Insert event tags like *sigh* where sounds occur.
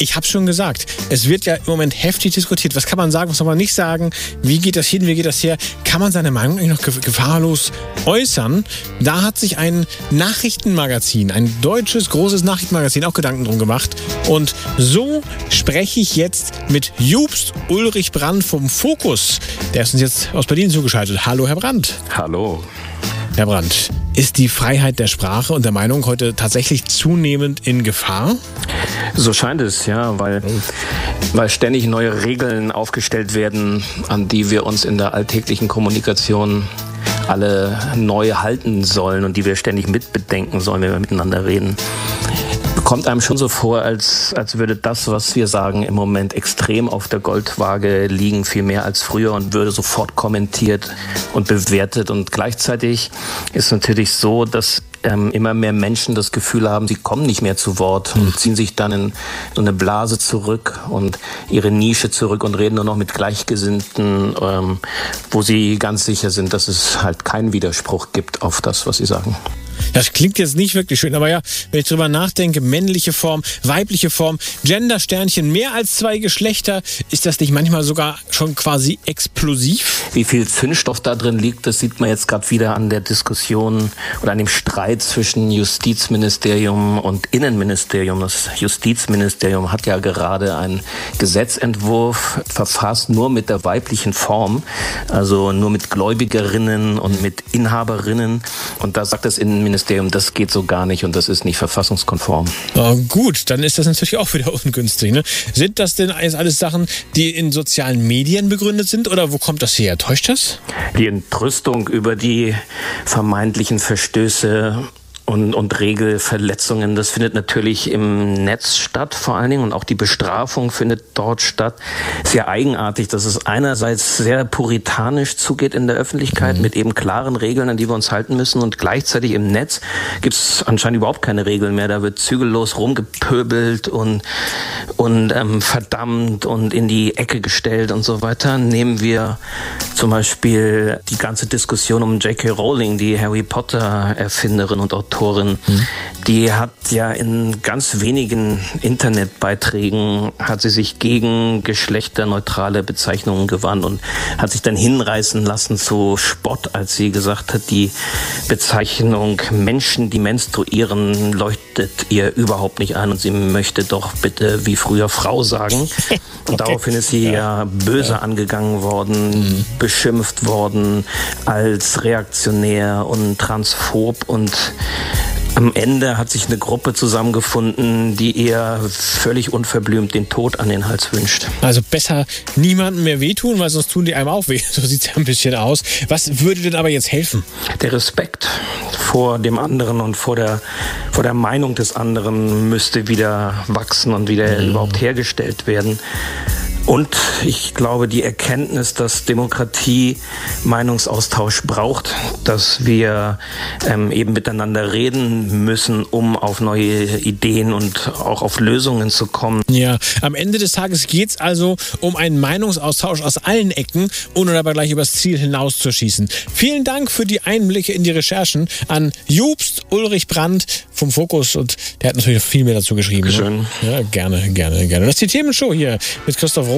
Ich habe schon gesagt, es wird ja im Moment heftig diskutiert. Was kann man sagen, was soll man nicht sagen? Wie geht das hin, wie geht das her? Kann man seine Meinung eigentlich noch gefahrlos äußern? Da hat sich ein Nachrichtenmagazin, ein deutsches großes Nachrichtenmagazin auch Gedanken drum gemacht. Und so spreche ich jetzt mit Jobst Ulrich Brandt vom Fokus. Der ist uns jetzt aus Berlin zugeschaltet. Hallo, Herr Brandt. Hallo. Herr Brandt, ist die Freiheit der Sprache und der Meinung heute tatsächlich zunehmend in Gefahr? So scheint es, ja, weil, weil ständig neue Regeln aufgestellt werden, an die wir uns in der alltäglichen Kommunikation alle neu halten sollen und die wir ständig mitbedenken sollen, wenn wir miteinander reden kommt einem schon so vor, als, als würde das, was wir sagen, im Moment extrem auf der Goldwaage liegen, viel mehr als früher und würde sofort kommentiert und bewertet. Und gleichzeitig ist natürlich so, dass ähm, immer mehr Menschen das Gefühl haben, sie kommen nicht mehr zu Wort und ziehen sich dann in so eine Blase zurück und ihre Nische zurück und reden nur noch mit Gleichgesinnten, ähm, wo sie ganz sicher sind, dass es halt keinen Widerspruch gibt auf das, was sie sagen. Das klingt jetzt nicht wirklich schön, aber ja, wenn ich drüber nachdenke, männliche Form, weibliche Form, Gendersternchen, mehr als zwei Geschlechter, ist das nicht manchmal sogar schon quasi explosiv? Wie viel Zündstoff da drin liegt, das sieht man jetzt gerade wieder an der Diskussion oder an dem Streit zwischen Justizministerium und Innenministerium. Das Justizministerium hat ja gerade einen Gesetzentwurf verfasst, nur mit der weiblichen Form, also nur mit Gläubigerinnen und mit Inhaberinnen. Und da sagt das Innenministerium, Ministerium, das geht so gar nicht und das ist nicht verfassungskonform. Oh, gut, dann ist das natürlich auch wieder *laughs* ungünstig. Ne? Sind das denn alles Sachen, die in sozialen Medien begründet sind oder wo kommt das her? Täuscht das? Die Entrüstung über die vermeintlichen Verstöße und, und Regelverletzungen. Das findet natürlich im Netz statt, vor allen Dingen, und auch die Bestrafung findet dort statt. Sehr eigenartig, dass es einerseits sehr puritanisch zugeht in der Öffentlichkeit mhm. mit eben klaren Regeln, an die wir uns halten müssen, und gleichzeitig im Netz gibt es anscheinend überhaupt keine Regeln mehr. Da wird zügellos rumgepöbelt und, und ähm, verdammt und in die Ecke gestellt und so weiter. Nehmen wir zum Beispiel die ganze Diskussion um J.K. Rowling, die Harry Potter Erfinderin und Autorin Autorin, mhm. die hat ja in ganz wenigen Internetbeiträgen hat sie sich gegen geschlechterneutrale Bezeichnungen gewandt und hat sich dann hinreißen lassen zu Spott, als sie gesagt hat, die Bezeichnung Menschen, die menstruieren, leuchtet ihr überhaupt nicht ein und sie möchte doch bitte wie früher Frau sagen. *laughs* Und okay. daraufhin ist sie ja, ja böse ja. angegangen worden, mhm. beschimpft worden als reaktionär und transphob und am Ende hat sich eine Gruppe zusammengefunden, die ihr völlig unverblümt den Tod an den Hals wünscht. Also besser niemandem mehr wehtun, weil sonst tun die einem auch weh. *laughs* So sieht es ja ein bisschen aus. Was würde denn aber jetzt helfen? Der Respekt vor dem anderen und vor der, vor der Meinung des anderen müsste wieder wachsen und wieder mhm. überhaupt hergestellt werden. Und ich glaube, die Erkenntnis, dass Demokratie Meinungsaustausch braucht, dass wir ähm, eben miteinander reden müssen, um auf neue Ideen und auch auf Lösungen zu kommen. Ja, am Ende des Tages geht es also um einen Meinungsaustausch aus allen Ecken, ohne dabei gleich übers Ziel hinauszuschießen. Vielen Dank für die Einblicke in die Recherchen an Jobst Ulrich Brandt vom Fokus und der hat natürlich viel mehr dazu geschrieben. Ne? Schön. Ja, gerne, gerne, gerne. Das ist die Themenshow hier mit Christoph Roth